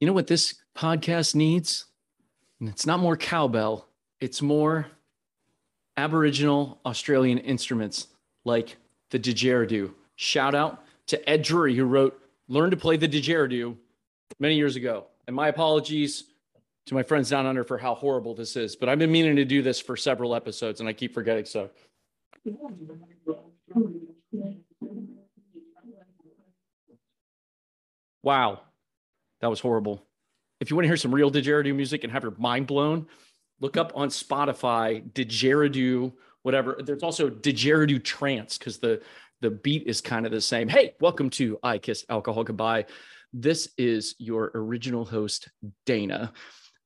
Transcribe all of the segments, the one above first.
You know what this podcast needs? And it's not more cowbell, it's more Aboriginal Australian instruments like the didgeridoo. Shout out to Ed Drury, who wrote Learn to Play the Didgeridoo many years ago. And my apologies to my friends down under for how horrible this is, but I've been meaning to do this for several episodes and I keep forgetting. So, wow, that was horrible. If you want to hear some real didgeridoo music and have your mind blown, look up on Spotify didgeridoo, whatever. There's also didgeridoo trance because the the beat is kind of the same. Hey, welcome to I Kissed Alcohol Goodbye. This is your original host, Dana.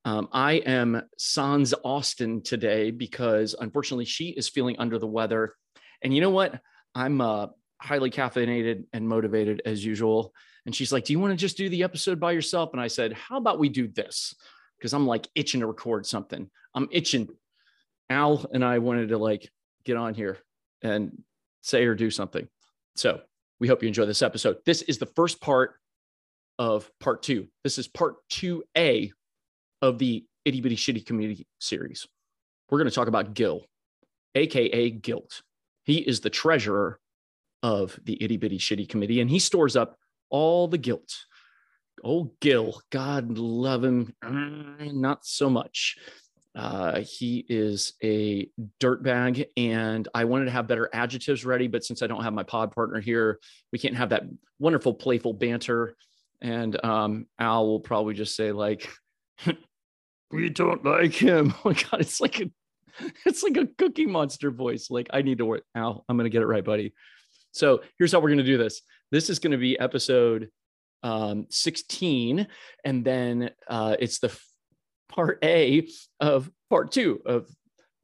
Um, I am Sans Austen today because unfortunately she is feeling under the weather. And you know what? I'm uh, highly caffeinated and motivated as usual. And she's like, Do you want to just do the episode by yourself? And I said, How about we do this? Because I'm like itching to record something. I'm itching. Al and I wanted to like get on here and say or do something. So we hope you enjoy this episode. This is the first part of part two. This is part 2A of the Itty Bitty Shitty Committee series. We're going to talk about Gil, AKA Guilt. He is the treasurer of the Itty Bitty Shitty Committee, and he stores up all the guilt. Oh, Gil, God love him. Mm, not so much. Uh, he is a dirtbag, and I wanted to have better adjectives ready, but since I don't have my pod partner here, we can't have that wonderful, playful banter. And um, Al will probably just say like, "We don't like him." Oh my God, it's like a, it's like a Cookie Monster voice. Like I need to work. Al, I'm gonna get it right, buddy. So here's how we're gonna do this. This is going to be episode um, 16, and then uh, it's the f- part A of part two of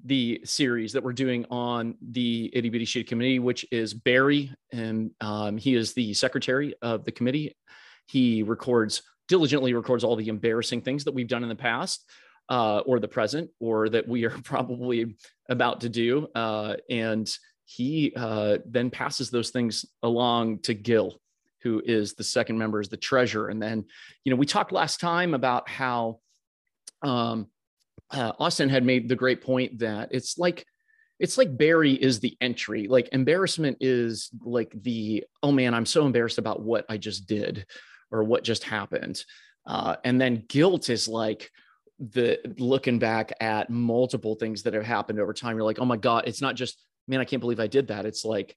the series that we're doing on the Itty Bitty Shitty Committee, which is Barry, and um, he is the secretary of the committee. He records diligently records all the embarrassing things that we've done in the past. Uh, or the present, or that we are probably about to do. Uh, and he uh, then passes those things along to Gil, who is the second member, is the treasurer. And then, you know, we talked last time about how um, uh, Austen had made the great point that it's like it's like Barry is the entry. Like embarrassment is like the oh man, I'm so embarrassed about what I just did or what just happened. Uh, and then guilt is like the looking back at multiple things that have happened over time. You're like, oh my God, it's not just man, I can't believe I did that. It's like,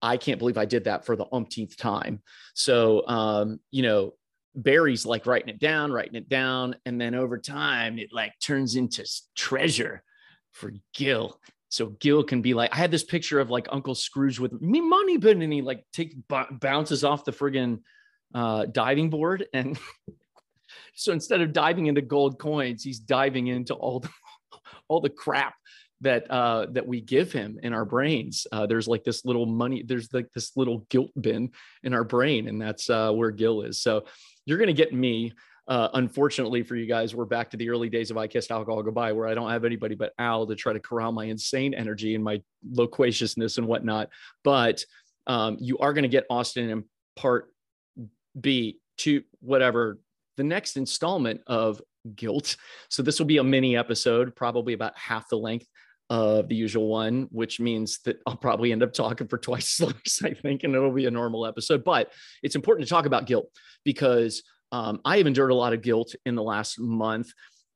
I can't believe I did that for the umpteenth time. So, um, you know, Barry's like writing it down, writing it down. And then over time, it like turns into treasure for Gil. So Gil can be like, I had this picture of like Uncle Scrooge with me money bin, and he like take b- bounces off the friggin' uh, diving board. And so instead of diving into gold coins, he's diving into all the all the crap that uh, that we give him in our brains. Uh, there's like this little money. There's like this little guilt bin in our brain, and that's uh, where Gil is. So you're gonna get me. Uh, unfortunately for you guys, we're back to the early days of I Kissed Alcohol Goodbye, where I don't have anybody but Al to try to corral my insane energy and my loquaciousness and whatnot. But um, you are going to get Austen in part B to whatever the next installment of Guilt. So this will be a mini episode, probably about half the length of the usual one, which means that I'll probably end up talking for twice as long as I think, and it'll be a normal episode. But it's important to talk about guilt because um, I have endured a lot of guilt in the last month.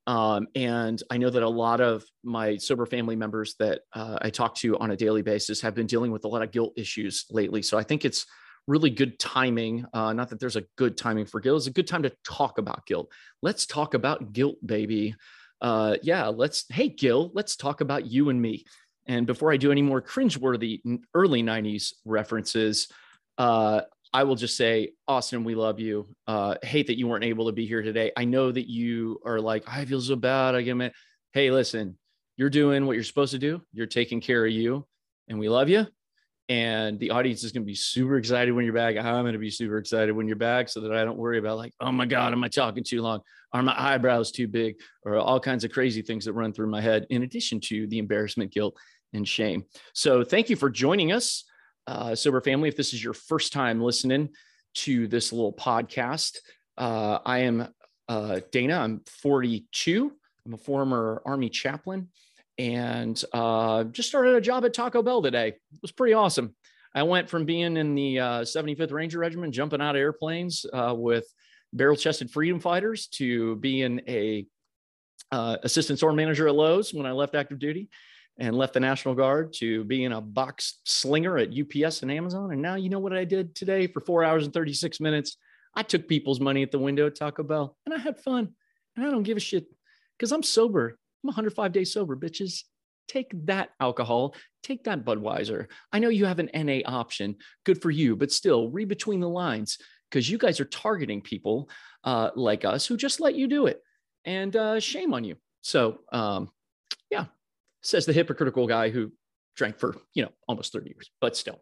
Um, and I know that a lot of my sober family members that uh, I talk to on a daily basis have been dealing with a lot of guilt issues lately. So I think it's really good timing. Uh, not that there's a good timing for guilt, it's a good time to talk about guilt. Let's talk about guilt, baby uh, yeah, let's, hey, Gil, let's talk about you and me. And before I do any more cringeworthy early 90s references, uh, I will just say, Austen, we love you. Uh, hate that you weren't able to be here today. I know that you are like, I feel so bad. I get it. Hey, listen, you're doing what you're supposed to do. You're taking care of you, and we love you and the audience is going to be super excited when you're back. I'm going to be super excited when you're back so that I don't worry about like, oh my God, am I talking too long? Are my eyebrows too big? Or all kinds of crazy things that run through my head, in addition to the embarrassment, guilt, and shame. So thank you for joining us, uh, Sober Family. If this is your first time listening to this little podcast, uh, I am uh, Dana. I'm 42. I'm a former Army chaplain and uh, just started a job at Taco Bell today. It was pretty awesome. I went from being in the uh, 75th Ranger Regiment, jumping out of airplanes uh, with barrel-chested freedom fighters, to being a uh, assistant store manager at Lowe's when I left active duty, and left the National Guard to being a box slinger at UPS and Amazon. And now you know what I did today for four hours and 36 minutes. I took people's money at the window at Taco Bell, and I had fun, and I don't give a shit because I'm sober. I'm 105 days sober, bitches. Take that alcohol, take that Budweiser. I know you have an NA option, good for you, but still read between the lines because you guys are targeting people uh, like us who just let you do it. And uh, shame on you. So, um, yeah, says the hypocritical guy who drank for, you know, almost 30 years, but still.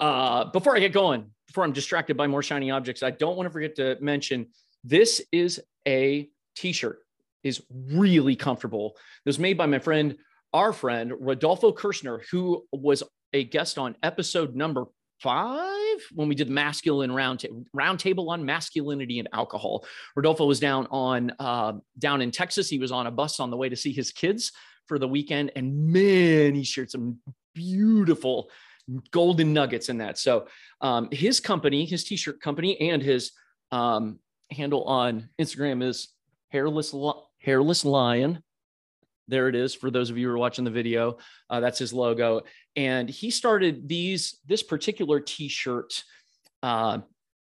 Uh, before I get going, before I'm distracted by more shiny objects, I don't want to forget to mention this is a t shirt is really comfortable. It was made by my friend, our friend, Rodolfo Kirschner, who was a guest on episode number five when we did the masculine round, ta- round table on masculinity and alcohol. Rodolfo was down on uh, down in Texas. He was on a bus on the way to see his kids for the weekend, and man, he shared some beautiful golden nuggets in that. So um, his company, his t-shirt company, and his um, handle on Instagram is hairless hairless lion. There it is for those of you who are watching the video. Uh, that's his logo. And he started these, this particular t-shirt. Uh,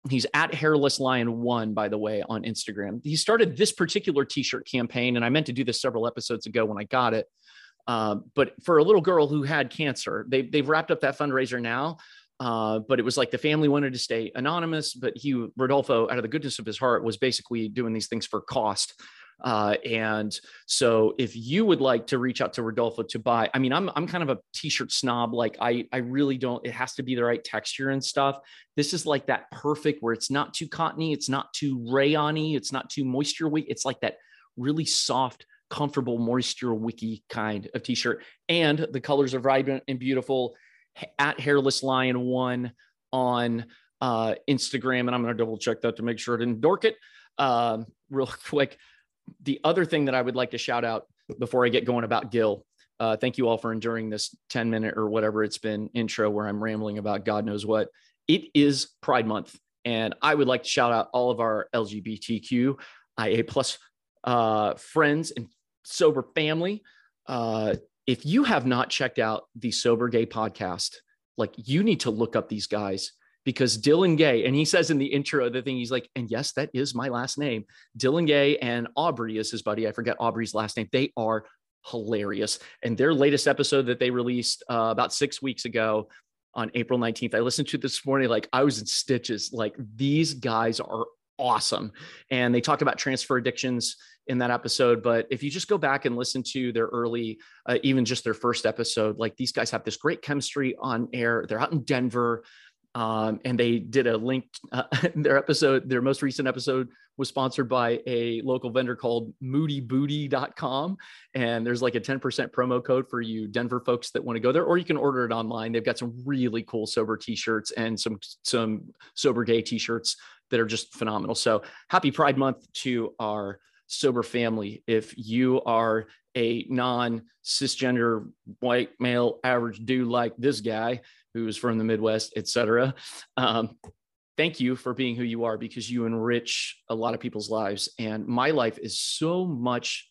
he's at hairless lion one, by the way, on Instagram. He started this particular t-shirt campaign. And I meant to do this several episodes ago when I got it. Uh, but for a little girl who had cancer, they, they've wrapped up that fundraiser now. Uh, but it was like the family wanted to stay anonymous, but he, Rodolfo, out of the goodness of his heart, was basically doing these things for cost. Uh, and so if you would like to reach out to Rodolfo to buy, I mean, I'm, I'm kind of a t-shirt snob. Like I, I really don't, it has to be the right texture and stuff. This is like that perfect where it's not too cottony. It's not too rayony. It's not too moisture wick. It's like that really soft, comfortable moisture wiki kind of t-shirt. And the colors are vibrant and beautiful at hairless lion one on uh, Instagram. And I'm going to double check that to make sure I didn't dork it. Um, real quick the other thing that I would like to shout out before I get going about Gil, uh, thank you all for enduring this 10 minute or whatever it's been intro where I'm rambling about God knows what. It is Pride Month. And I would like to shout out all of our LGBTQIA plus uh, friends and sober family. Uh, if you have not checked out the Sober Gay podcast, like you need to look up these guys because Dylan Gay, and he says in the intro the thing, he's like, and yes, that is my last name. Dylan Gay and Aubrey is his buddy. I forget Aubrey's last name. They are hilarious. And their latest episode that they released uh, about six weeks ago on April 19th, I listened to this morning, like I was in stitches. Like these guys are awesome. And they talk about transfer addictions in that episode. But if you just go back and listen to their early, uh, even just their first episode, like these guys have this great chemistry on air. They're out in Denver. Um, and they did a link. Uh, their episode, their most recent episode, was sponsored by a local vendor called MoodyBooty.com, and there's like a 10% promo code for you Denver folks that want to go there, or you can order it online. They've got some really cool sober T-shirts and some some sober gay T-shirts that are just phenomenal. So happy Pride Month to our sober family. If you are a non cisgender white male average dude like this guy who's from the Midwest, etc. Um, thank you for being who you are because you enrich a lot of people's lives. And my life is so much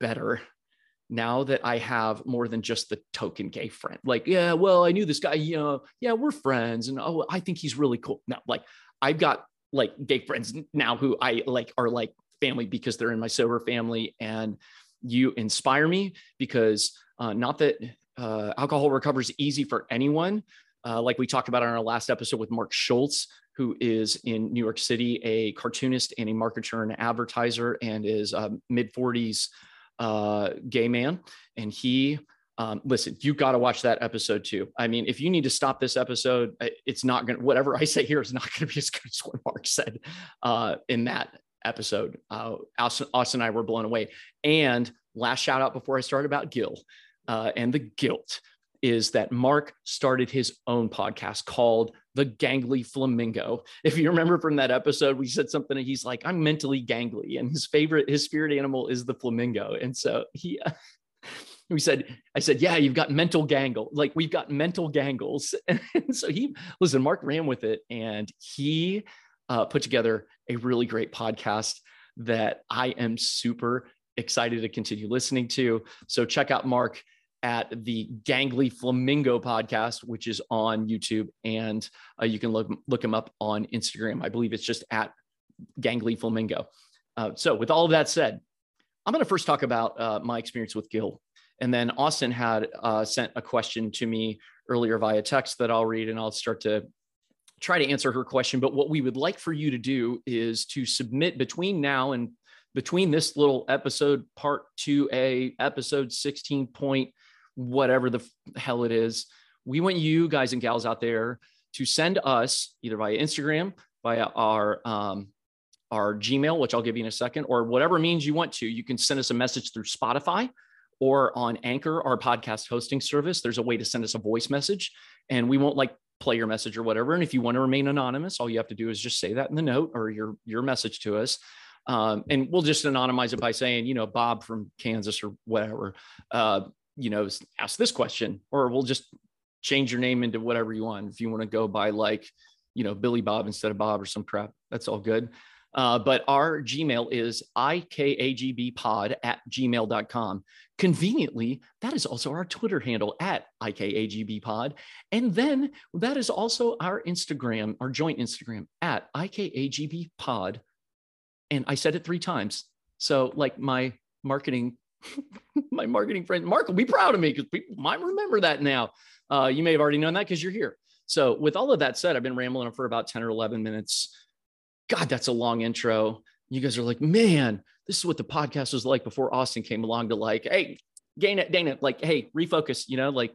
better now that I have more than just the token gay friend. Like, yeah, well, I knew this guy, you know, yeah, we're friends. And oh, I think he's really cool. No, like I've got like gay friends now who I like are like family because they're in my sober family. And you inspire me because uh, not that uh, alcohol recovery is easy for anyone. Uh, like we talked about on our last episode with Mark Schulz, who is in New York City, a cartoonist and a marketer and advertiser, and is a mid 40s uh, gay man. And he, um, listen, you got to watch that episode too. I mean, if you need to stop this episode, it's not going to, whatever I say here is not going to be as good as what Mark said uh, in that episode. Uh, Austen, Austen and I were blown away. And last shout out before I start about Gil uh, and the guilt is that Mark started his own podcast called The Gangly Flamingo. If you remember from that episode, we said something, and he's like, I'm mentally gangly, and his favorite, his spirit animal is the flamingo. And so he, we said, I said, yeah, you've got mental gangle. Like we've got mental gangles. And so he, listen, Mark ran with it and he uh, put together a really great podcast that I am super excited to continue listening to. So check out Mark at the Gangly Flamingo podcast, which is on YouTube, and uh, you can look look him up on Instagram. I believe it's just at Gangly Flamingo. Uh, so, with all of that said, I'm going to first talk about uh, my experience with Gil, and then Austen had uh, sent a question to me earlier via text that I'll read, and I'll start to try to answer her question. But what we would like for you to do is to submit between now and between this little episode part 2a episode 16 point whatever the hell it is. We want you guys and gals out there to send us either via Instagram, via our um, our Gmail, which I'll give you in a second, or whatever means you want to. You can send us a message through Spotify or on Anchor, our podcast hosting service. There's a way to send us a voice message, and we won't like play your message or whatever. And if you want to remain anonymous, all you have to do is just say that in the note or your your message to us. Um, and we'll just anonymize it by saying, you know, Bob from Kansas or whatever. Uh, you know, ask this question, or we'll just change your name into whatever you want. If you want to go by like, you know, Billy Bob instead of Bob or some crap, that's all good. Uh, but our Gmail is ikagbpod at gmail.com. Conveniently, that is also our Twitter handle at ikagbpod. And then that is also our Instagram, our joint Instagram at ikagbpod. And I said it three times. So, like my marketing my marketing friend Mark will be proud of me because people might remember that now. Uh, you may have already known that because you're here. So, with all of that said, I've been rambling for about 10 or 11 minutes. God, that's a long intro. You guys are like, man, this is what the podcast was like before Austen came along to like, hey, Dana, Dana, like, hey, refocus, you know, like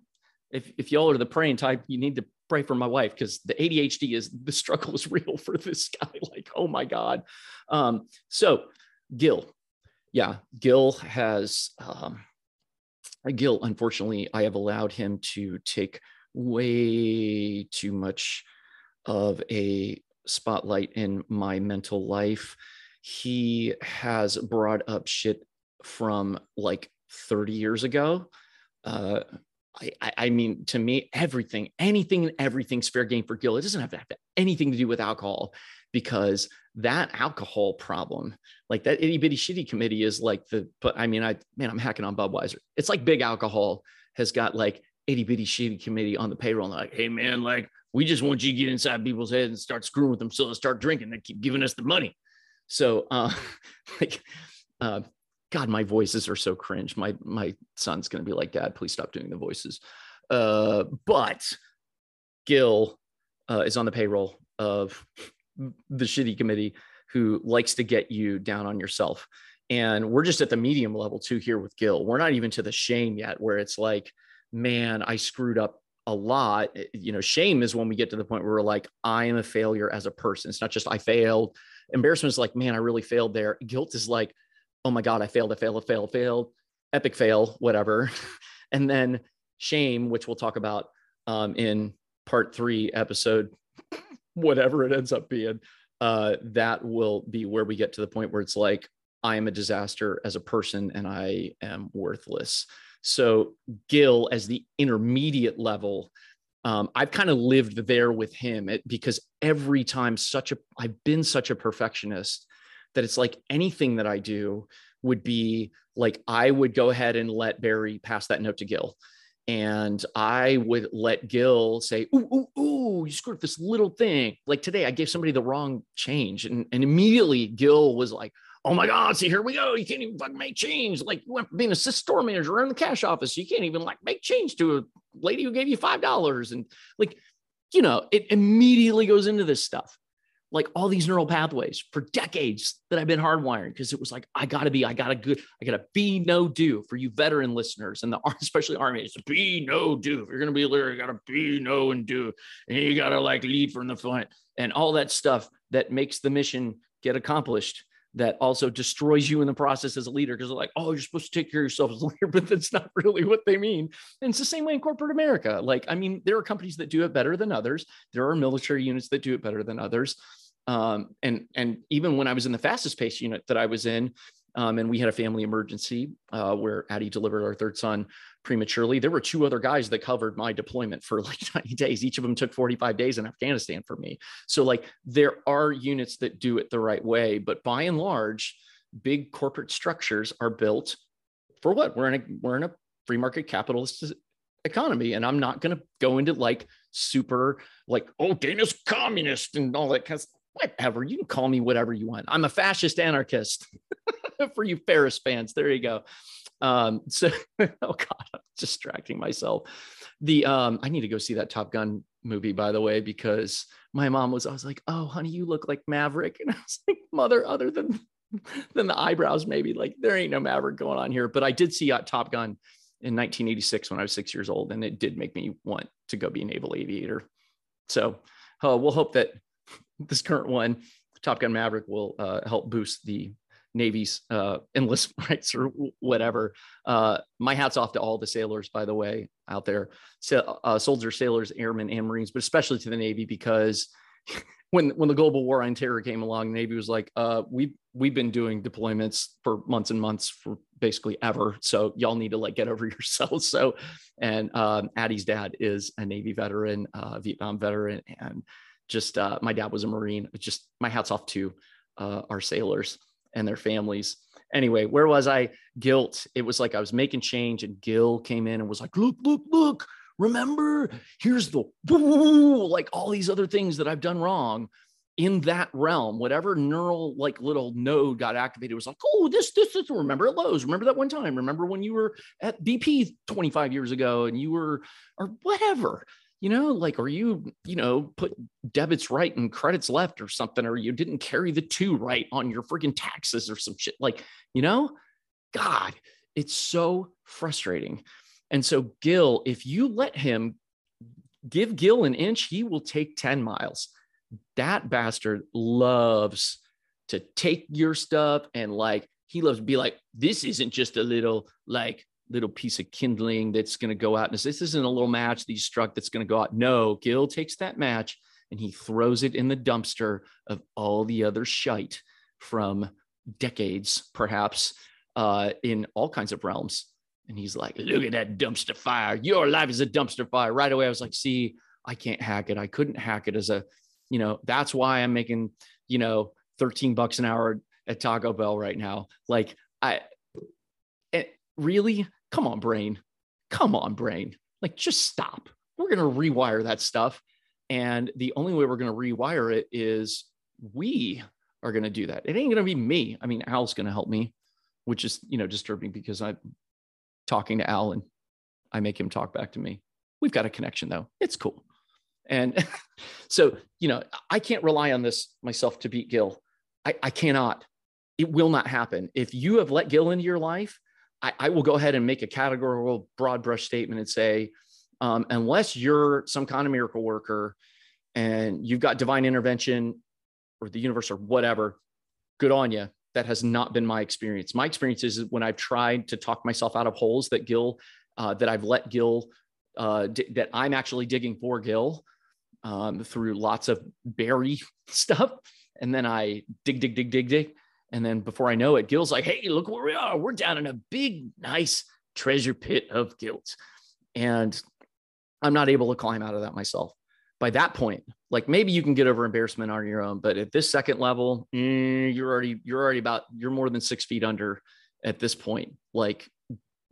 if, if y'all are the praying type, you need to pray for my wife because the ADHD is the struggle is real for this guy. Like, oh my God. Um, so Gil, yeah, Gil has um, Gil. Unfortunately, I have allowed him to take way too much of a spotlight in my mental life. He has brought up shit from like 30 years ago. Uh, I, I, mean, to me, everything, anything and everything's fair game for Gil. It doesn't have to have anything to do with alcohol because that alcohol problem, like that itty bitty shitty committee is like the, but I mean, I, man, I'm hacking on Budweiser. It's like big alcohol has got like itty bitty shitty committee on the payroll. And like, hey, man, like we just want you to get inside people's heads and start screwing with them. So they start drinking. They keep giving us the money. So, uh, like, uh, God, my voices are so cringe. My my son's gonna be like, Dad, please stop doing the voices. Uh, but Gil uh, is on the payroll of the shitty committee who likes to get you down on yourself. And we're just at the medium level too here with Gil. We're not even to the shame yet, where it's like, man, I screwed up a lot. Eh, you know, shame is when we get to the point where we're like, I am a failure as a person. It's not just I failed. Embarrassment is like, man, I really failed there. Guilt is like, oh my God, I failed, I failed, I failed, failed, epic fail, whatever. and then shame, which we'll talk about um, in part three, episode whatever it ends up being, uh, that will be where we get to the point where it's like, I am a disaster as a person and I am worthless. So, Gil, as the intermediate level, um, I've kind of lived there with him it, because every time such a I've been such a perfectionist that it's like anything that I do would be like I would go ahead and let Barry pass that note to Gil and I would let Gil say, "Ooh, ooh, ooh, you screwed up this little thing." Like today, I gave somebody the wrong change, and, and immediately Gil was like, "Oh my God, see, here we go. You can't even fucking make change. Like you went from being a store manager in the cash office, you can't even like make change to a lady who gave you five dollars." And like, you know, it immediately goes into this stuff like all these neural pathways for decades that I've been hardwired because it was like, I gotta be, I gotta good, I gotta be know do for you veteran listeners and the especially army. It's be know do. If you're gonna be a leader, you gotta be know and do. And you gotta like lead from the front and all that stuff that makes the mission get accomplished. That also destroys you in the process as a leader because they're like, oh, you're supposed to take care of yourself as a leader, but that's not really what they mean. And it's the same way in corporate America. Like, I mean, there are companies that do it better than others. There are military units that do it better than others. Um, and and even when I was in the fastest pace unit that I was in, um, and we had a family emergency uh, where Addie delivered our third son prematurely. There were two other guys that covered my deployment for like 90 days. Each of them took 45 days in Afghanistan for me. So, like, there are units that do it the right way, but by and large, big corporate structures are built for what? We're in a we're in a free market capitalist economy, and I'm not going to go into like super like oh Dana's communist and all that kind of whatever. You can call me whatever you want. I'm a fascist anarchist. for you Ferris fans. There you go. Um, so, oh God, I'm distracting myself. The um, I need to go see that Top Gun movie, by the way, because my mom was, I was like, oh, honey, you look like Maverick. And I was like, mother, other than than the eyebrows, maybe like there ain't no Maverick going on here. But I did see uh, Top Gun in 1986 when I was six years old, and it did make me want to go be a naval aviator. So uh, we'll hope that this current one, Top Gun Maverick, will uh, help boost the Navy's uh, enlistment rights or whatever. Uh, my hat's off to all the sailors, by the way, out there, so, uh, soldiers, sailors, airmen, and Marines, but especially to the Navy because when when the global war on terror came along, the Navy was like, uh, "We we've been doing deployments for months and months for basically ever, so y'all need to like get over yourselves." So, and um, Addie's dad is a Navy veteran, uh, Vietnam veteran, and just uh, my dad was a Marine. Just my hats off to uh, our sailors and their families. Anyway, where was I? Guilt. It was like I was making change, and Gil came in and was like, "Look, look, look! Remember, here's the like all these other things that I've done wrong." in that realm, whatever neural like little node got activated was like, oh, this, this, this. Remember at Lowe's. Remember that one time. Remember when you were at BP 25 years ago and you were, or whatever you know, like, or you, you know, put debits right and credits left or something, or you didn't carry the two right on your freaking taxes or some shit. Like, you know, God, it's so frustrating. And so, Gil, if you let him give Gil an inch, he will take 10 miles. That bastard loves to take your stuff and like, he loves to be like, this isn't just a little like little piece of kindling that's going to go out and this isn't a little match that you struck that's going to go out. No, Gil takes that match and he throws it in the dumpster of all the other shite from decades, perhaps, uh, in all kinds of realms. And he's like, look at that dumpster fire. Your life is a dumpster fire. Right away, I was like, see, I can't hack it. I couldn't hack it as a, you know, that's why I'm making, you know, 13 bucks an hour at Taco Bell right now. Like, I, it, really come on, brain. Come on, brain. Like, just stop. We're going to rewire that stuff. And the only way we're going to rewire it is we are going to do that. It ain't going to be me. I mean, Al's going to help me, which is, you know, disturbing because I'm talking to Al and I make him talk back to me. We've got a connection though. It's cool. And so, you know, I can't rely on this myself to beat Gil. I, I cannot. It will not happen. If you have let Gil into your life, I, I will go ahead and make a categorical broad brush statement and say, um, unless you're some kind of miracle worker and you've got divine intervention or the universe or whatever, good on you. That has not been my experience. My experience is when I've tried to talk myself out of holes that Gil, uh, that I've let Gil, uh, d- that I'm actually digging for Gil um, through lots of Barry stuff. And then I dig, dig, dig, dig, dig. And then before I know it, Gil's like, hey, look where we are. We're down in a big, nice treasure pit of guilt. And I'm not able to climb out of that myself. By that point, like maybe you can get over embarrassment on your own, but at this second level, mm, you're already you're already about you're more than six feet under at this point. Like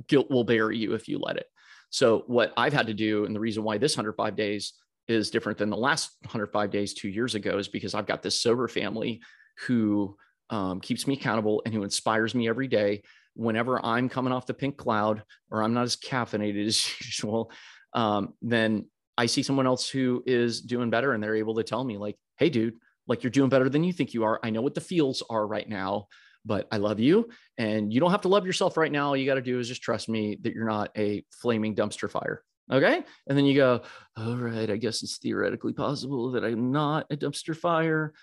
guilt will bury you if you let it. So what I've had to do, and the reason why this 105 days is different than the last 105 days two years ago, is because I've got this sober family who um, keeps me accountable and who inspires me every day whenever I'm coming off the pink cloud or I'm not as caffeinated as usual, um, then I see someone else who is doing better and they're able to tell me, like, hey, dude, like you're doing better than you think you are. I know what the feels are right now, but I love you. And you don't have to love yourself right now. All you got to do is just trust me that you're not a flaming dumpster fire. Okay. And then you go, all right, I guess it's theoretically possible that I'm not a dumpster fire.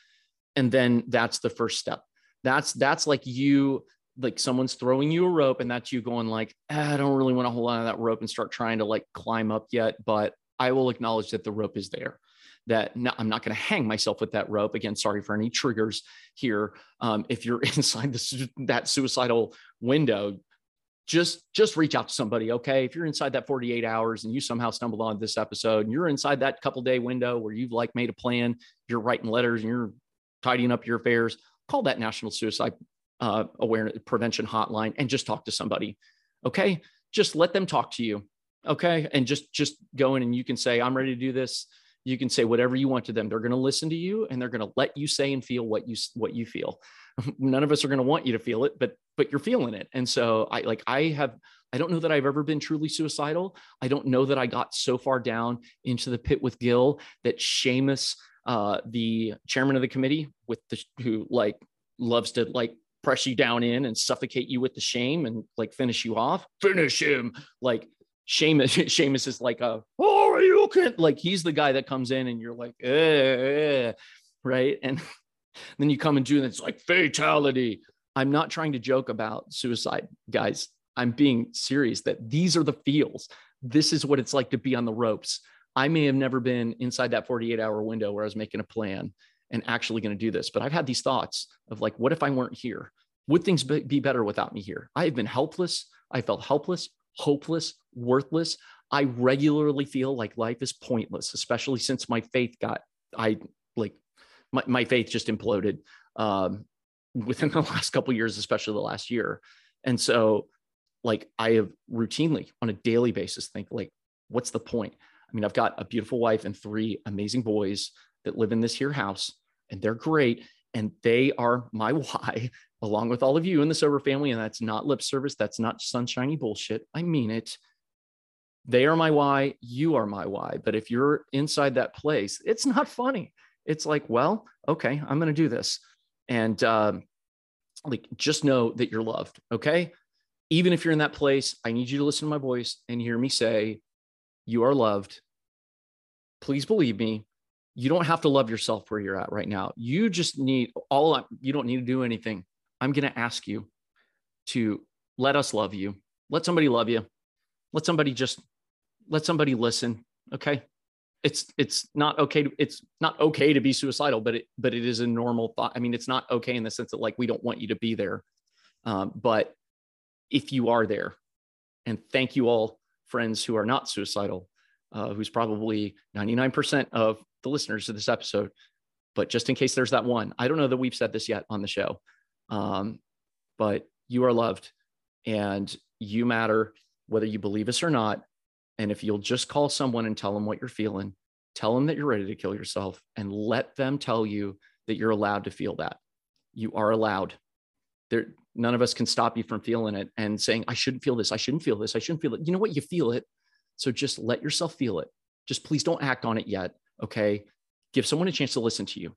And then that's the first step That's that's like you like someone's throwing you a rope and that's you going like ah, I don't really want to hold on to that rope and start trying to like climb up yet, but I will acknowledge that the rope is there. That no, I'm not going to hang myself with that rope. Again, sorry for any triggers here. Um, if you're inside this that suicidal window, just just reach out to somebody okay if you're inside that 48 hours and you somehow stumbled on this episode and you're inside that couple day window where you've like made a plan you're writing letters and you're tidying up your affairs call that national suicide uh, awareness prevention hotline and just talk to somebody okay? Just let them talk to you okay? And just just go in and you can say i'm ready to do this. You can say whatever you want to them. They're going to listen to you and they're going to let you say and feel what you what you feel. None of us are going to want you to feel it but but you're feeling it. And so i like i have i don't know that i've ever been truly suicidal. I don't know that i got so far down into the pit with gil that Seamus uh the chairman of the committee with the who like loves to like press you down in and suffocate you with the shame and like finish you off finish him like Seamus, Seamus is like a, oh, you okay? Like he's the guy that comes in and you're like, eh, eh, right? And then you come and do and it's like fatality. I'm not trying to joke about suicide, guys. I'm being serious that these are the feels. This is what it's like to be on the ropes. I may have never been inside that 48 hour window where I was making a plan and actually going to do this, but I've had these thoughts of like, what if I weren't here? Would things be better without me here? I have been helpless. I felt helpless, hopeless, worthless. I regularly feel like life is pointless, especially since my faith got, I like my, my faith just imploded um, within the last couple years, especially the last year. And so, like, I have routinely on a daily basis think, like, what's the point? I mean, I've got a beautiful wife and three amazing boys that live in this here house, and they're great. And they are my why, along with all of you in the sober family. And that's not lip service. That's not sunshiny bullshit. I mean it. They are my why. You are my why. But if you're inside that place, it's not funny it's like, well, okay, I'm going to do this. And um, like, just know that you're loved. Okay. Even if you're in that place, I need you to listen to my voice and hear me say, you are loved. Please believe me. You don't have to love yourself where you're at right now. You just need all, you don't need to do anything. I'm going to ask you to let us love you. Let somebody love you. Let somebody just, let somebody listen. Okay it's it's not okay to, it's not okay to be suicidal but it but it is a normal thought i mean it's not okay in the sense that like we don't want you to be there um, but if you are there and thank you all friends who are not suicidal uh, who's probably 99% of the listeners to this episode but just in case there's that one i don't know that we've said this yet on the show um, but you are loved and you matter whether you believe us or not and if you'll just call someone and tell them what you're feeling, tell them that you're ready to kill yourself and let them tell you that you're allowed to feel that. You are allowed. There, none of us can stop you from feeling it and saying, I shouldn't feel this. I shouldn't feel this. I shouldn't feel it. You know what? You feel it. So just let yourself feel it. Just please don't act on it yet. Okay. Give someone a chance to listen to you.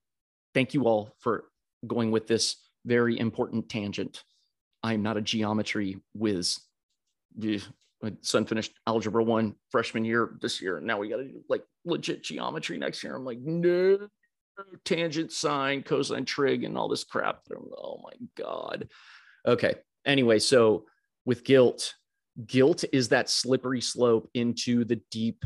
Thank you all for going with this very important tangent. I'm not a geometry whiz my uh, son finished algebra one freshman year this year. And Now we got to do like legit geometry next year. I'm like, no, tangent, sine, cosine, trig, and all this crap. Oh my God. Okay. Anyway, so with guilt, guilt is that slippery slope into the deep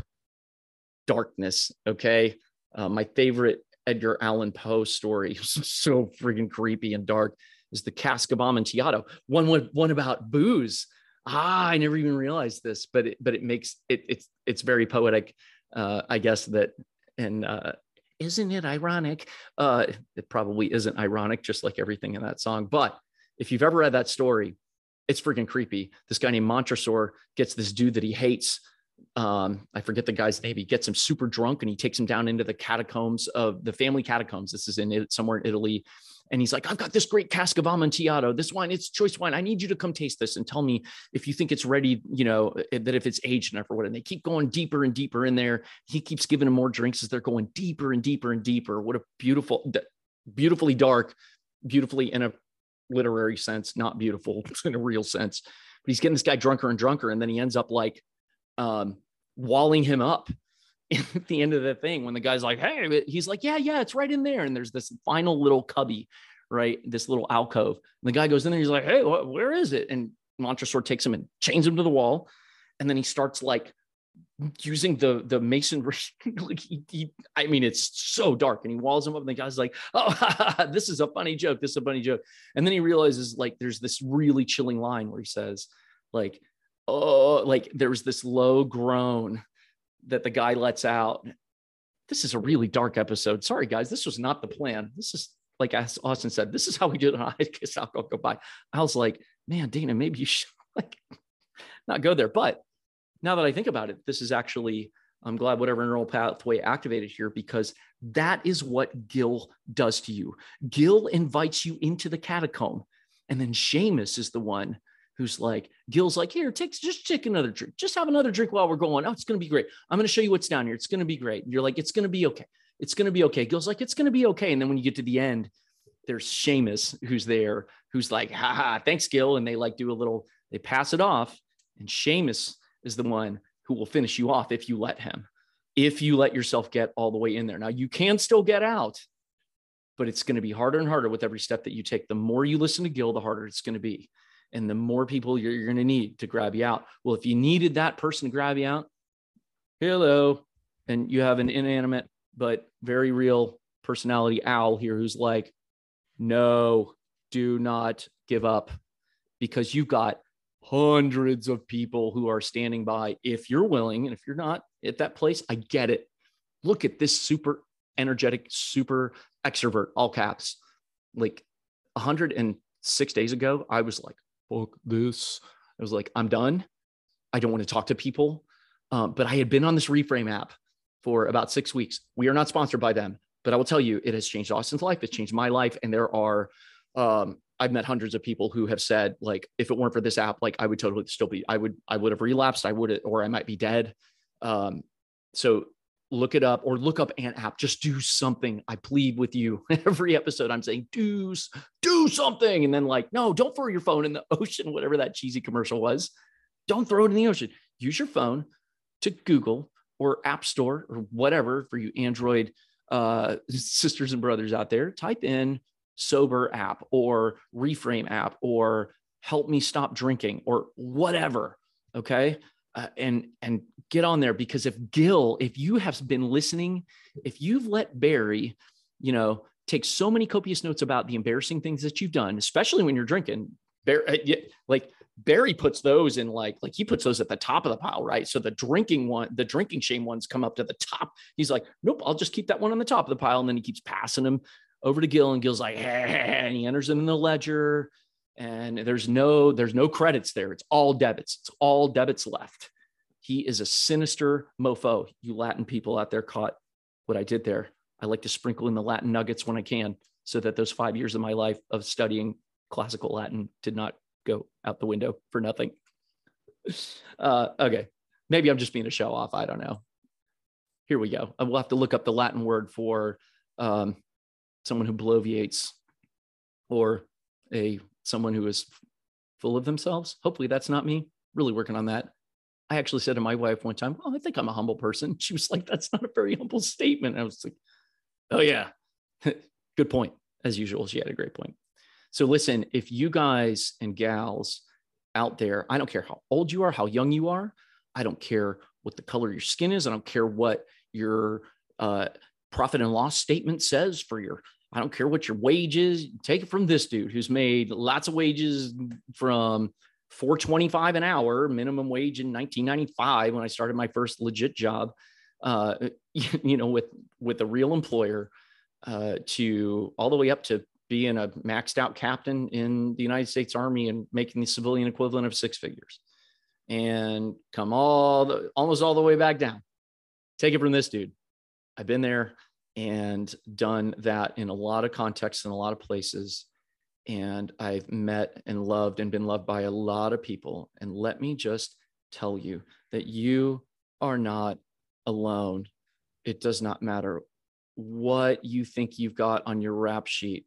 darkness. Okay. Uh, my favorite Edgar Allan Poe story, so freaking creepy and dark, is the Cask of Amontillado. One, one, one about booze ah, I never even realized this, but it, but it makes it it's it's very poetic, uh, I guess that and uh, isn't it ironic? Uh, it probably isn't ironic, just like everything in that song. But if you've ever read that story, it's freaking creepy. This guy named Montresor gets this dude that he hates. Um, I forget the guy's name. He gets him super drunk and he takes him down into the catacombs of the family catacombs. This is in somewhere in Italy and he's like, I've got this great cask of Amontillado. This wine, it's choice wine. I need you to come taste this and tell me if you think it's ready, you know, eh, that if it's aged enough or what. And they keep going deeper and deeper in there. He keeps giving them more drinks as they're going deeper and deeper and deeper. What a beautiful, beautifully dark, beautifully in a literary sense, not beautiful in a real sense. But he's getting this guy drunker and drunker. And then he ends up like um, walling him up at the end of the thing when the guy's like, hey, he's like, yeah, yeah, it's right in there. And there's this final little cubby right? This little alcove. And the guy goes in there. He's like, "Hey, wh- where is it?" And Montresor takes him and chains him to the wall, and then he starts like using the the masonry. like he, he, I mean, it's so dark, and he walls him up, and the guy's like, "Oh, this is a funny joke. This is a funny joke." And then he realizes like there's this really chilling line where he says, like, "Oh," like there's this low groan that the guy lets out. This is a really dark episode. Sorry, guys, this was not the plan. This is like as Austen said, this is how we do it on I'll go Goodbye. I was like, man, Dana, maybe you should like not go there. But now that I think about it, this is actually, I'm glad whatever neural pathway activated here because that is what Gil does to you. Gil invites you into the catacomb. And then Seamus is the one who's like, Gil's like, here, take just take another drink. Just have another drink while we're going. Oh, it's gonna be great. I'm gonna show you what's down here. It's gonna be great. And you're like, it's gonna be okay. It's gonna be okay. Gil's like, it's gonna be okay. And then when you get to the end, there's Seamus who's there, who's like, ha ha, thanks, Gil. And they like do a little, they pass it off. And Seamus is the one who will finish you off if you let him, if you let yourself get all the way in there. Now you can still get out, but it's going to be harder and harder with every step that you take. The more you listen to Gil, the harder it's going to be. And the more people you're, you're going to need to grab you out. Well, if you needed that person to grab you out, hello, and you have an inanimate but very real personality owl here who's like, no, do not give up because you've got hundreds of people who are standing by if you're willing. And if you're not at that place, I get it. Look at this super energetic, super extrovert, all caps. Like 106 days ago, I was like, fuck this. I was like, I'm done. I don't want to talk to people. Um, but I had been on this reframe app for about six weeks. We are not sponsored by them, but I will tell you, it has changed Austen's life. It's changed my life. And there are, um, I've met hundreds of people who have said, like, if it weren't for this app, like I would totally still be, I would, I would have relapsed. I would, or I might be dead. Um, so look it up or look up an app. Just do something. I plead with you. Every episode, I'm saying, do, do something. And then like, no, don't throw your phone in the ocean, whatever that cheesy commercial was. Don't throw it in the ocean. Use your phone to Google or App Store or whatever for you Android uh, sisters and brothers out there. Type in sober app or reframe app or help me stop drinking or whatever. Okay. Uh, and and get on there because if Gil, if you have been listening, if you've let Barry, you know, take so many copious notes about the embarrassing things that you've done, especially when you're drinking, Barry, like Barry puts those in like like he puts those at the top of the pile, right? So the drinking one, the drinking shame ones come up to the top. He's like, nope, I'll just keep that one on the top of the pile, and then he keeps passing them over to Gil, and Gil's like, and he enters it in the ledger, and there's no there's no credits there. It's all debits. It's all debits left. He is a sinister mofo. You Latin people out there caught what I did there. I like to sprinkle in the Latin nuggets when I can, so that those five years of my life of studying classical Latin did not go out the window for nothing. Uh, okay, maybe I'm just being a show off. I don't know. Here we go. I will have to look up the Latin word for um, someone who bloviates or a someone who is full of themselves. Hopefully, that's not me. Really working on that. I actually said to my wife one time, "Oh, I think I'm a humble person." She was like, "That's not a very humble statement." I was like, "Oh yeah, good point." As usual, she had a great point. So listen, if you guys and gals out there, I don't care how old you are, how young you are, I don't care what the color of your skin is, I don't care what your uh, profit and loss statement says for your I don't care what your wage is. Take it from this dude who's made lots of wages from 425 an hour minimum wage in 1995 when I started my first legit job. Uh, you know, with with a real employer, uh, to all the way up to being a maxed out captain in the United States Army and making the civilian equivalent of six figures, and come all the almost all the way back down. Take it from this dude. I've been there and done that in a lot of contexts in a lot of places. And I've met and loved and been loved by a lot of people. And let me just tell you that you are not alone. It does not matter what you think you've got on your rap sheet.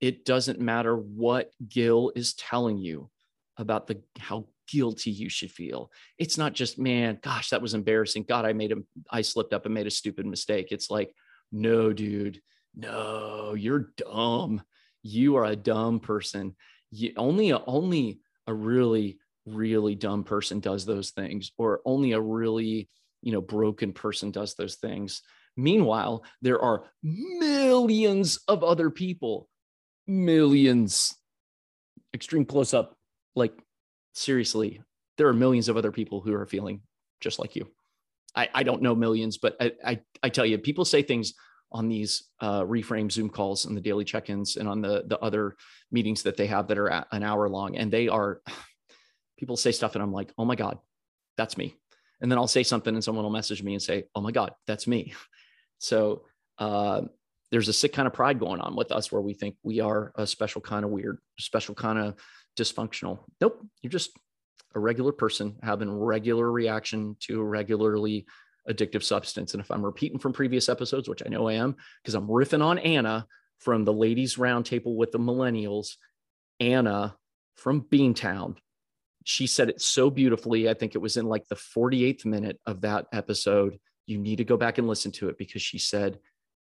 It doesn't matter what Gil is telling you about the how guilty you should feel. It's not just, man, gosh, that was embarrassing. God, I made a I slipped up and made a stupid mistake. It's like, no, dude, no, you're dumb. you are a dumb person. You, only a, only a really really dumb person does those things, or only a really you know broken person does those things. Meanwhile, there are millions of other people, millions. Extreme close up, like seriously, there are millions of other people who are feeling just like you. I, I don't know millions, but I, I, I tell you, people say things on these uh, reframe Zoom calls and the daily check-ins and on the the other meetings that they have that are an hour long, and they are people say stuff, and I'm like, oh my god, that's me. And then I'll say something, and someone will message me and say, oh my god, that's me. So uh, there's a sick kind of pride going on with us where we think we are a special kind of weird, special kind of dysfunctional. Nope, you're just a regular person having regular reaction to a regularly addictive substance. And if I'm repeating from previous episodes, which I know I am, because I'm riffing on Anna from the ladies roundtable with the millennials, Anna from Beantown, she said it so beautifully. I think it was in like the 48th minute of that episode. You need to go back and listen to it because she said,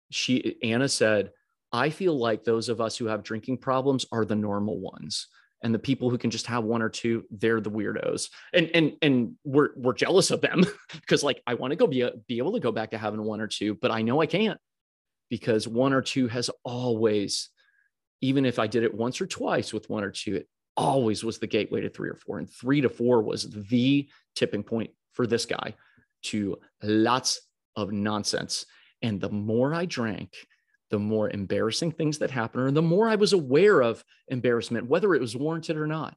she, Anna said, I feel like those of us who have drinking problems are the normal ones and the people who can just have one or two they're the weirdos. And and and we're we're jealous of them because like i want to go be, a, be able to go back to having one or two but i know i can't because one or two has always even if i did it once or twice with one or two it always was the gateway to three or four. And three to four was the tipping point for this guy to lots of nonsense. And the more i drank the more embarrassing things that happened, or the more I was aware of embarrassment, whether it was warranted or not.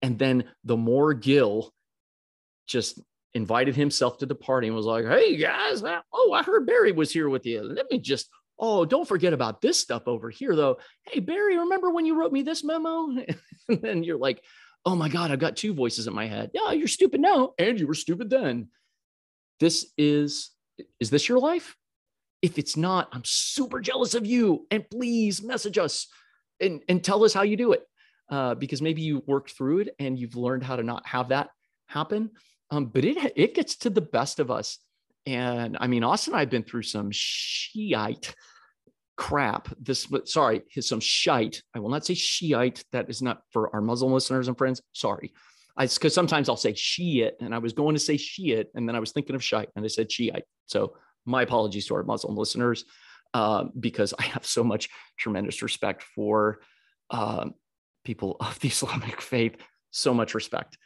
And then the more Gil just invited himself to the party and was like, hey guys, uh, oh, I heard Barry was here with you. Let me just, oh, don't forget about this stuff over here though. Hey, Barry, remember when you wrote me this memo? and then you're like, oh my God, I've got two voices in my head. Yeah, you're stupid now, and you were stupid then. This is, is this your life? If it's not, I'm super jealous of you. And please message us and, and tell us how you do it. Uh, because maybe you worked through it and you've learned how to not have that happen. Um, but it it gets to the best of us. And I mean, Austen and I have been through some Shiite crap. This, sorry, some shite. I will not say Shiite. That is not for our Muslim listeners and friends. Sorry. Because sometimes I'll say Shiite, and I was going to say Shiite, and then I was thinking of shite, and I said Shiite. So my apologies to our Muslim listeners, uh, because I have so much tremendous respect for uh, people of the Islamic faith. So much respect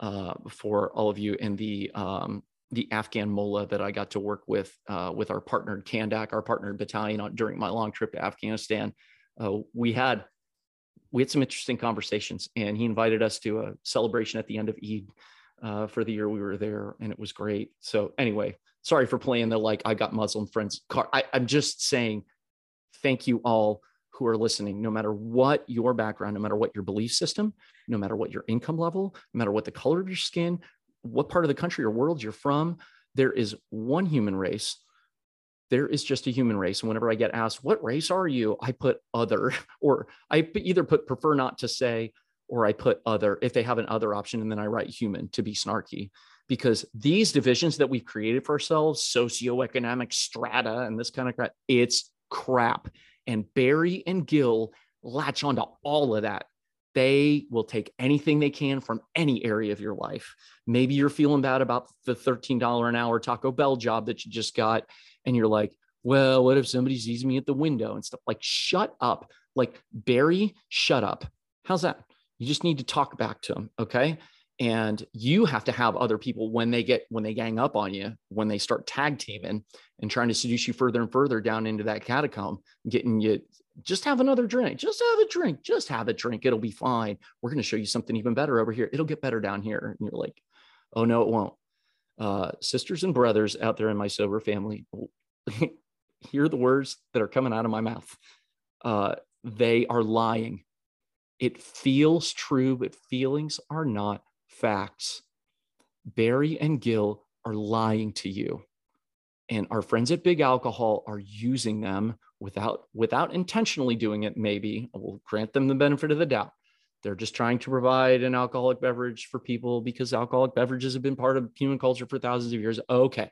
uh, for all of you and the um, the Afghan mullah that I got to work with uh, with our partnered Kandak, our partnered battalion on, during my long trip to Afghanistan. Uh, we had we had some interesting conversations, and he invited us to a celebration at the end of Eid uh, for the year we were there, and it was great. So anyway, sorry for playing the like I got Muslim friends card. I, I'm just saying thank you all who are listening, no matter what your background, no matter what your belief system, no matter what your income level, no matter what the color of your skin, what part of the country or world you're from, there is one human race. There is just a human race. And whenever I get asked, what race are you? I put other, or I either put prefer not to say, or I put other if they have an other option, and then I write human to be snarky because these divisions that we've created for ourselves, socioeconomic strata and this kind of crap, it's crap. And Barry and Gil latch onto all of that. They will take anything they can from any area of your life. Maybe you're feeling bad about the $13 an hour Taco Bell job that you just got, and you're like, well, what if somebody sees me at the window and stuff? Like, shut up. Like, Barry, shut up. How's that? You just need to talk back to him. Okay and you have to have other people when they get when they gang up on you when they start tag teaming and trying to seduce you further and further down into that catacomb getting you just have another drink just have a drink just have a drink it'll be fine. We're going to show you something even better over here. It'll get better down here. And you're like oh no it won't. Uh, sisters and brothers out there in my sober family hear the words that are coming out of my mouth. Uh, they are lying. It feels true but feelings are not facts, Barry and Gil are lying to you. And our friends at Big Alcohol are using them without without intentionally doing it, maybe. We'll grant them the benefit of the doubt. They're just trying to provide an alcoholic beverage for people because alcoholic beverages have been part of human culture for thousands of years. Okay,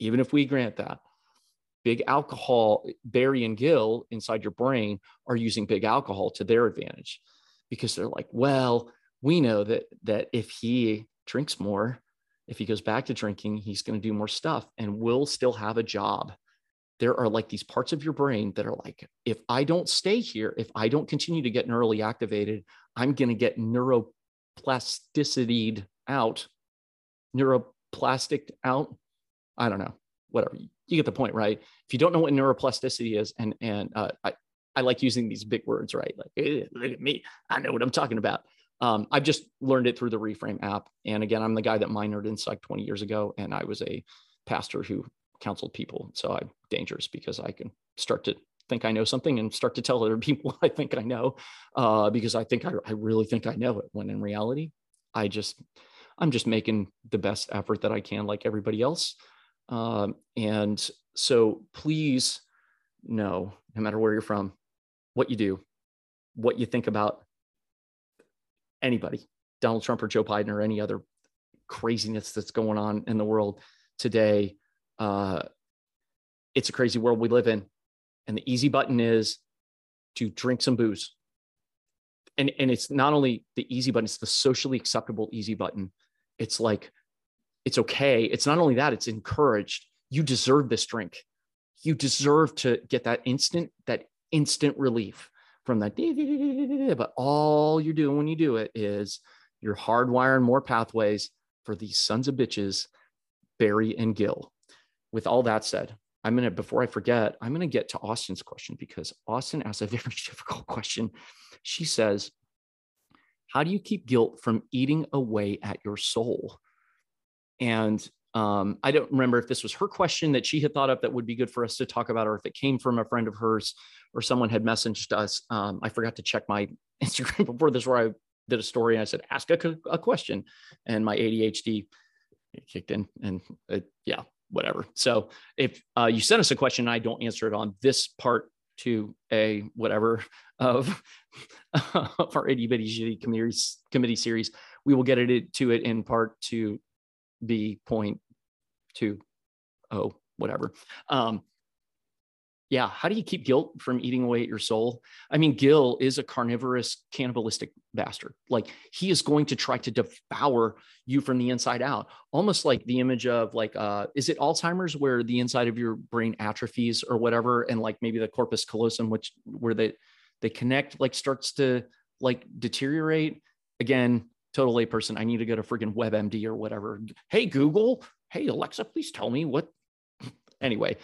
even if we grant that, big alcohol, Barry and Gil inside your brain are using big alcohol to their advantage because they're like, well, we know that that if he drinks more, if he goes back to drinking, he's going to do more stuff and will still have a job. There are like these parts of your brain that are like, if I don't stay here, if I don't continue to get neurally activated, I'm going to get neuroplasticity out, neuroplastic out. I don't know, whatever. You get the point, right? If you don't know what neuroplasticity is, and and uh, I I like using these big words, right? Like, look at me, I know what I'm talking about. Um, I've just learned it through the Reframe app, and again, I'm the guy that minored in psych 20 years ago, and I was a pastor who counseled people, so I'm dangerous because I can start to think I know something and start to tell other people I think I know uh, because I think I, I really think I know it when in reality, I just, I'm just making the best effort that I can, like everybody else. Um, and so please know, no matter where you're from, what you do, what you think about anybody, Donald Trump or Joe Biden or any other craziness that's going on in the world today. Uh, it's a crazy world we live in. And the easy button is to drink some booze. And, and it's not only the easy button, it's the socially acceptable easy button. It's like, it's okay. It's not only that, it's encouraged. You deserve this drink. You deserve to get that instant, that instant relief from that. But all you're doing when you do it is you're hardwiring more pathways for these sons of bitches, Barry and Gil. With all that said, I'm going to, before I forget, I'm going to get to Austen's question because Austen asked a very difficult question. She says, How do you keep guilt from eating away at your soul? And um, I don't remember if this was her question that she had thought of that would be good for us to talk about, or if it came from a friend of hers or someone had messaged us. Um, I forgot to check my Instagram before this, where I did a story and I said, Ask a, a question. And my ADHD kicked in. And it, yeah, whatever. So if uh, you send us a question and I don't answer it on this part to a whatever of, of our itty bitty committee, committee series, we will get it to it in part to B point two oh whatever. Um, yeah, how do you keep guilt from eating away at your soul? I mean, Gil is a carnivorous, cannibalistic bastard. Like he is going to try to devour you from the inside out, almost like the image of like, uh, is it Alzheimer's where the inside of your brain atrophies or whatever, and like maybe the corpus callosum, which where they they connect, like starts to like deteriorate. Again, total layperson. I need to go to freaking WebMD or whatever. Hey Google, hey Alexa, please tell me what. Anyway,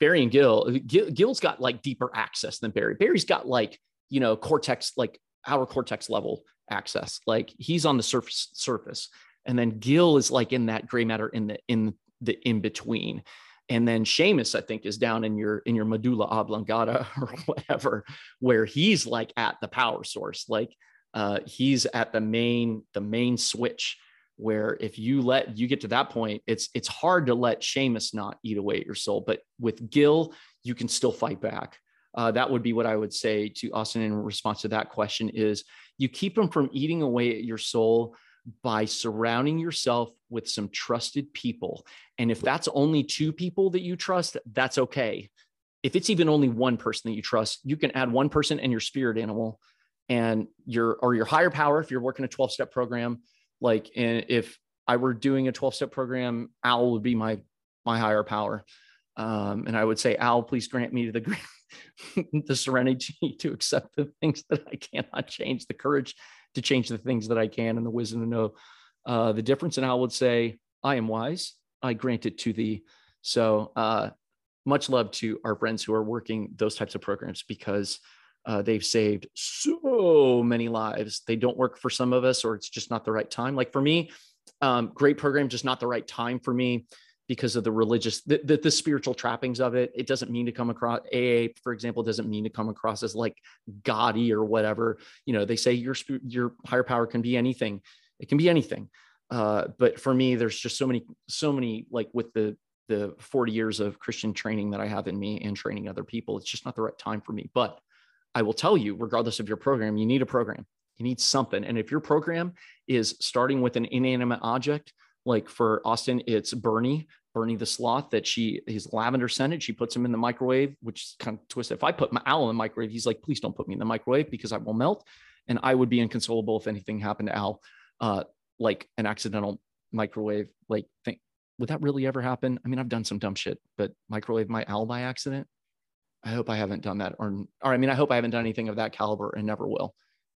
Barry and Gil, Gil, Gil's got like deeper access than Barry. Barry's got like, you know, cortex, like our cortex level access. Like he's on the surface surface. And then Gil is like in that gray matter in the in the in between. And then Seamus, I think, is down in your in your medulla oblongata or whatever, where he's like at the power source. Like uh, he's at the main the main switch where if you let you get to that point, it's it's hard to let Seamus not eat away at your soul. But with Gil, you can still fight back. Uh, that would be what I would say to Austen in response to that question is you keep him from eating away at your soul by surrounding yourself with some trusted people. And if that's only two people that you trust, that's okay. If it's even only one person that you trust, you can add one person and your spirit animal and your or your higher power if you're working a 12 step program like, and if I were doing a 12 step program, Al would be my, my higher power. Um, and I would say, Al, please grant me the, the serenity to accept the things that I cannot change, the courage to change the things that I can, and the wisdom to know uh, the difference. And Al would say, I am wise. I grant it to thee. So, uh, much love to our friends who are working those types of programs because uh, they've saved so many lives. They don't work for some of us, or it's just not the right time. Like for me, um, great program, just not the right time for me because of the religious, the, the, the, spiritual trappings of it. It doesn't mean to come across AA, for example, doesn't mean to come across as like gaudy or whatever. You know, they say your your higher power can be anything. It can be anything. Uh, but for me, there's just so many, so many like with the the 40 years of Christian training that I have in me and training other people, it's just not the right time for me. But I will tell you, regardless of your program, you need a program. You need something. And if your program is starting with an inanimate object, Like for Austen, it's Bernie, Bernie the sloth that she he's lavender scented. She puts him in the microwave, which is kind of twisted. If I put my Al in the microwave, he's like, please don't put me in the microwave because I will melt. And I would be inconsolable if anything happened to Al, uh, like an accidental microwave. Like, thing. would that really ever happen? I mean, I've done some dumb shit, but microwave my Al by accident. I hope I haven't done that, or, or I mean, I hope I haven't done anything of that caliber and never will.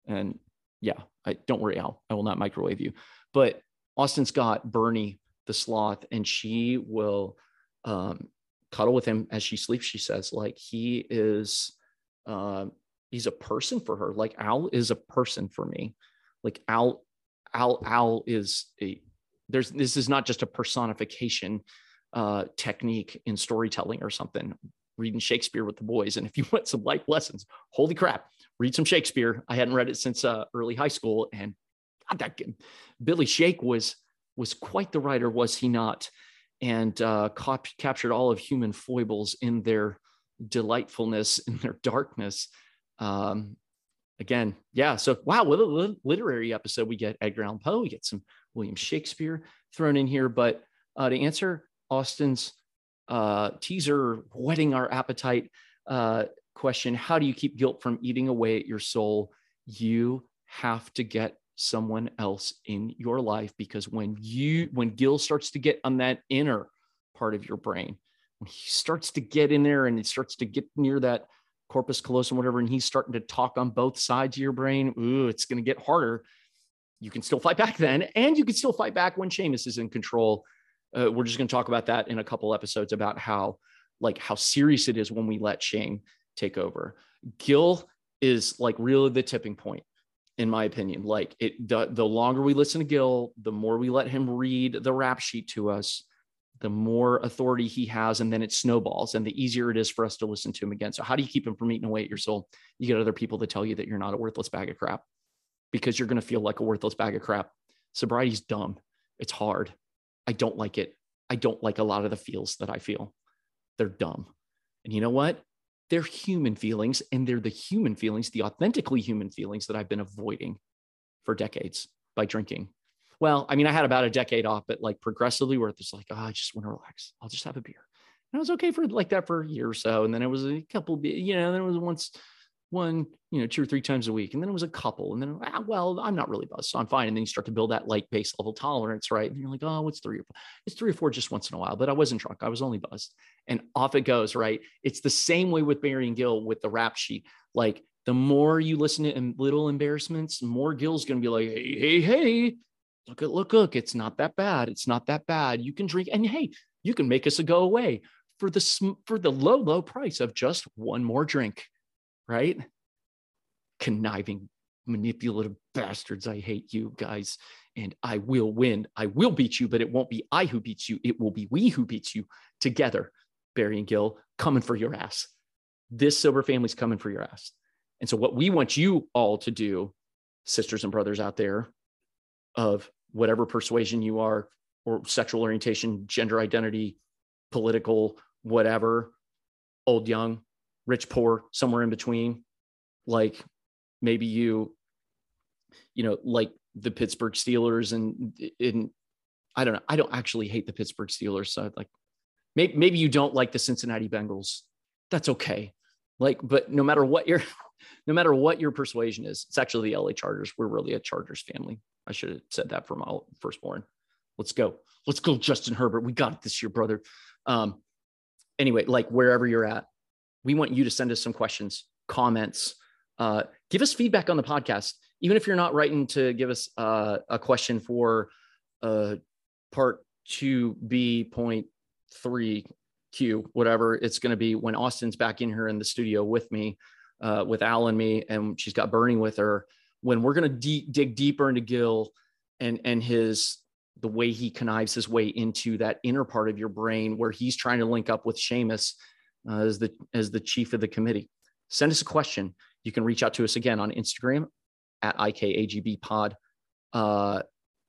And yeah, I don't worry, Al. I will not microwave you. But Austen Scott, Bernie the sloth, and she will um, cuddle with him as she sleeps. She says, like he is, uh, he's a person for her. Like Al is a person for me. Like Al, Al, Al is a. There's this is not just a personification uh, technique in storytelling or something. Reading Shakespeare with the boys, and if you want some life lessons, holy crap, read some Shakespeare. I hadn't read it since uh, early high school, and God, that Billy Shake was was quite the writer, was he not? And uh, cap- captured all of human foibles in their delightfulness, in their darkness. Um, again, yeah. So wow, what a literary episode we get. Edgar Allan Poe, we get some William Shakespeare thrown in here. But uh, to answer Austen's uh, teaser, whetting our appetite uh, question, how do you keep guilt from eating away at your soul? You have to get someone else in your life because when you when guilt starts to get on that inner part of your brain, when he starts to get in there and it starts to get near that corpus callosum, whatever, and he's starting to talk on both sides of your brain, ooh, it's going to get harder. You can still fight back then, and you can still fight back when Seamus is in control. Uh, we're just going to talk about that in a couple episodes about how, like, how serious it is when we let shame take over. Gil is like really the tipping point in my opinion. Like it, the, the longer we listen to Gil, the more we let him read the rap sheet to us, the more authority he has, and then it snowballs, and the easier it is for us to listen to him again. So, how do you keep him from eating away at your soul? You get other people to tell you that you're not a worthless bag of crap because you're going to feel like a worthless bag of crap. Sobriety's dumb. It's hard. I don't like it. I don't like a lot of the feels that I feel. They're dumb. And you know what? they're human feelings and they're the human feelings, the authentically human feelings that I've been avoiding for decades by drinking. Well, I mean, I had about a decade off, but like progressively where it's like, oh, I just want to relax. I'll just have a beer. And I was okay for like that for a year or so. And then it was a couple, you know, then it was once one, you know, two or three times a week. And then it was a couple. And then, ah, well, I'm not really buzzed. So I'm fine. And then you start to build that like base level tolerance, right? And you're like, oh, what's three or four? It's three or four just once in a while, but I wasn't drunk. I was only buzzed. And off it goes, right? It's the same way with Barry and Gil with the rap sheet. Like the more you listen to little embarrassments, more Gil's going to be like, hey, hey, hey, look at, look, look, it's not that bad. It's not that bad. You can drink. And hey, you can make us a go away for the, for the low, low price of just one more drink right? Conniving, manipulative bastards. I hate you guys. And I will win. I will beat you, but it won't be I who beats you. It will be we who beats you together. Barry and Gil coming for your ass. This sober family's coming for your ass. And so, what we want you all to do, sisters and brothers out there, of whatever persuasion you are, or sexual orientation, gender identity, political, whatever, old, young, rich, poor, somewhere in between. Like maybe you, you know, like the Pittsburgh Steelers and in I don't know. I don't actually hate the Pittsburgh Steelers. So like maybe maybe you don't like the Cincinnati Bengals. That's okay. Like, but no matter what your no matter what your persuasion is, it's actually the LA Chargers. We're really a Chargers family. I should have said that for my firstborn. Let's go. Let's go, Justin Herbert. We got it this year, brother. Um, anyway, like wherever you're at, we want you to send us some questions, comments, uh, give us feedback on the podcast. Even if you're not writing to give us uh, a question for uh, part 2B point three Q, whatever it's going to be when Austen's back in here in the studio with me, uh, with Al and me, and she's got Bernie with her. When we're going to de- dig deeper into Gil and and his the way he connives his way into that inner part of your brain where he's trying to link up with Seamus uh, as the as the chief of the committee. Send us a question. You can reach out to us again on Instagram at IKAGB pod uh,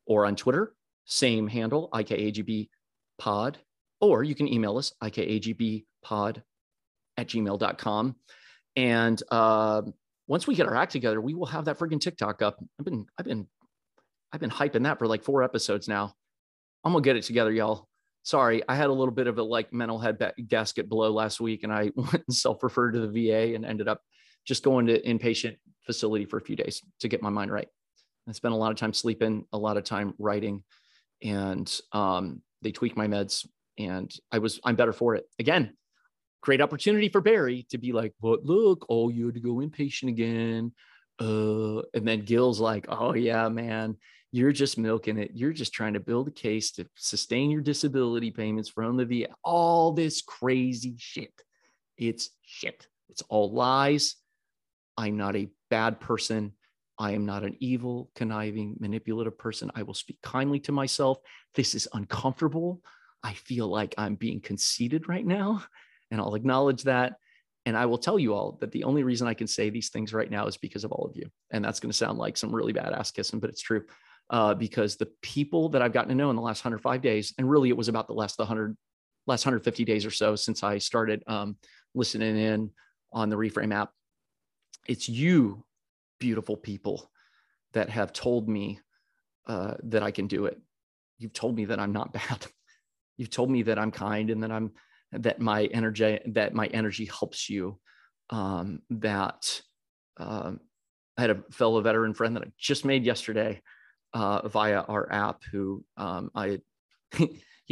or on Twitter, same handle, IKAGB pod, or you can email us, IKAGB pod at gmail.com. And uh, once we get our act together, we will have that freaking TikTok up. I've been, I've been, I've been hyping that for like four episodes now. I'm gonna get it together, y'all. Sorry, I had a little bit of a like mental head ba- gasket blow last week, and I went and self-referred to the VA and ended up just going to inpatient facility for a few days to get my mind right. I spent a lot of time sleeping, a lot of time writing, and um, they tweaked my meds, and I was I'm better for it. Again, great opportunity for Barry to be like, "But look, oh, you had to go inpatient again." Uh, and then Gil's like, "Oh yeah, man, you're just milking it. You're just trying to build a case to sustain your disability payments from the VA. All this crazy shit. It's shit. It's all lies. I'm not a bad person. I am not an evil, conniving, manipulative person. I will speak kindly to myself. This is uncomfortable. I feel like I'm being conceited right now, and I'll acknowledge that. And I will tell you all that the only reason I can say these things right now is because of all of you. And that's going to sound like some really bad ass kissing, but it's true uh, because the people that I've gotten to know in the last 105 days, and really it was about the last 100, last 150 days or so since I started um, listening in on the Reframe app. It's you, beautiful people, that have told me uh, that I can do it. You've told me that I'm not bad. You've told me that I'm kind and that I'm that my energy that my energy helps you. Um, that um, I had a fellow veteran friend that I just made yesterday uh, via our app who um, I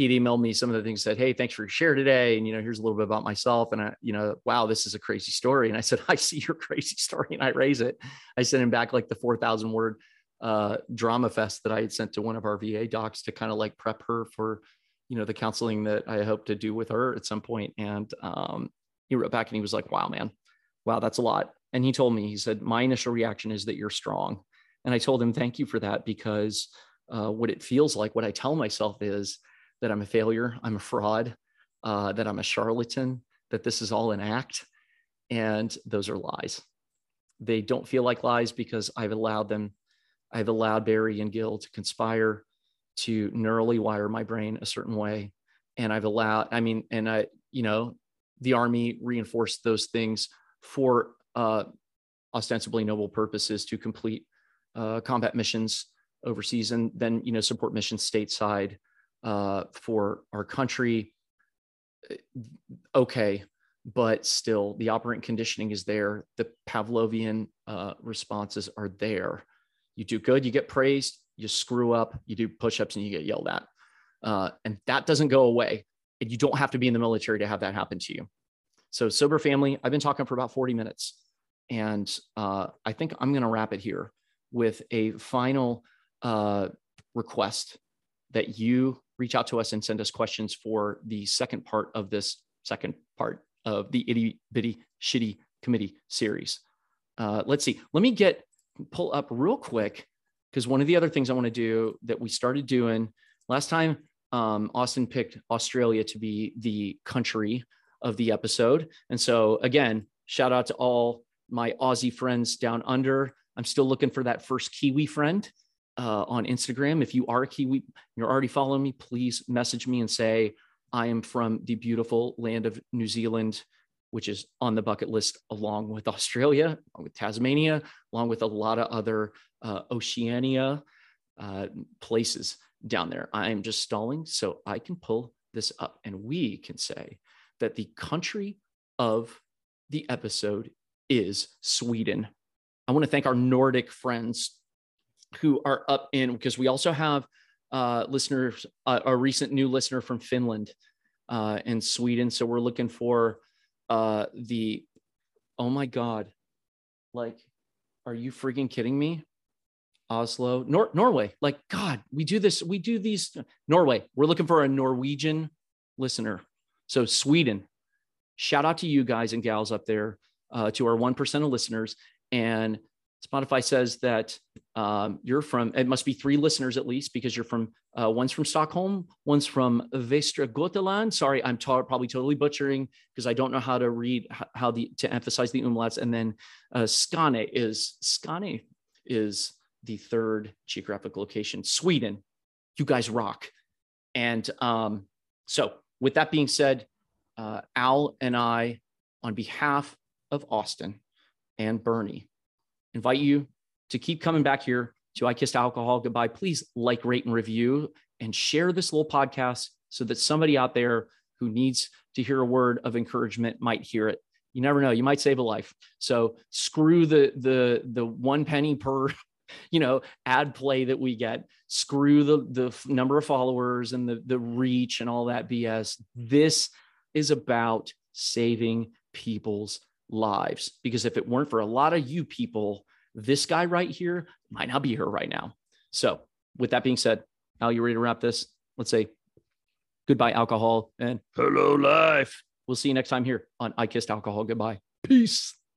he'd emailed me some of the things said, Hey, thanks for your share today. And, you know, here's a little bit about myself. And I, you know, wow, this is a crazy story. And I said, I see your crazy story and I raise it. I sent him back like the 4,000 word uh, drama fest that I had sent to one of our VA docs to kind of like prep her for, you know, the counseling that I hope to do with her at some point. And um, he wrote back and he was like, wow, man, wow, that's a lot. And he told me, he said, my initial reaction is that you're strong. And I told him, thank you for that because uh, what it feels like, what I tell myself is that I'm a failure, I'm a fraud, uh, that I'm a charlatan, that this is all an act. And those are lies. They don't feel like lies because I've allowed them, I've allowed Barry and Gil to conspire to neurally wire my brain a certain way. And I've allowed, I mean, and I, you know, the army reinforced those things for uh, ostensibly noble purposes to complete uh, combat missions overseas and then you know support missions stateside uh, for our country. Uh, okay but still the operant conditioning is there. The pavlovian uh, responses are there. You do good you get praised you screw up you do push-ups and you get yelled at. Uh, and that doesn't go away. And you don't have to be in the military to have that happen to you. So sober family i've been talking for about 40 minutes. And uh, i think i'm going to wrap it here with a final uh, request that you reach out to us and send us questions for the second part of this second part of the itty bitty shitty committee series. Uh, let's see. Let me get pull up real quick because one of the other things I want to do that we started doing last time, um, Austen picked Australia to be the country of the episode. And so, again, shout out to all my Aussie friends down under. I'm still looking for that first Kiwi friend uh, on Instagram. If you are a Kiwi, you're already following me, please message me and say, I am from the beautiful land of New Zealand, which is on the bucket list along with Australia, with Tasmania, along with a lot of other uh, Oceania uh, places down there. I am just stalling so I can pull this up and we can say that the country of the episode is Sweden. I want to thank our Nordic friends who are up in because we also have uh, listeners, uh, a recent new listener from Finland uh, and Sweden. So we're looking for uh, the, oh my God, like, are you freaking kidding me? Oslo, Nor- Norway. Like, God, we do this, we do these. Norway, we're looking for a Norwegian listener. So Sweden, shout out to you guys and gals up there, uh, to our 1% of listeners and Spotify says that um, you're from, it must be three listeners at least because you're from, uh, one's from Stockholm, one's from Västra Götaland. Sorry, I'm ta- probably totally butchering because I don't know how to read how the, to emphasize the umlauts. And then uh, Skane is, Skane is the third geographic location. Sweden, you guys rock. And um, so with that being said, uh, Al and I, on behalf of Austen, and Bernie invite you to keep coming back here to I Kissed Alcohol Goodbye, please like, rate, and review and share this little podcast so that somebody out there who needs to hear a word of encouragement might hear it. You never know, you might save a life. So screw the the the one penny per you know ad play that we get screw the the number of followers and the the reach and all that bs this is about saving people's lives. Because if it weren't for a lot of you people this guy right here might not be here right now. So with that being said al you ready to wrap this? Let's say goodbye alcohol and hello life. we'll see you next time here on i kissed alcohol. Goodbye. Peace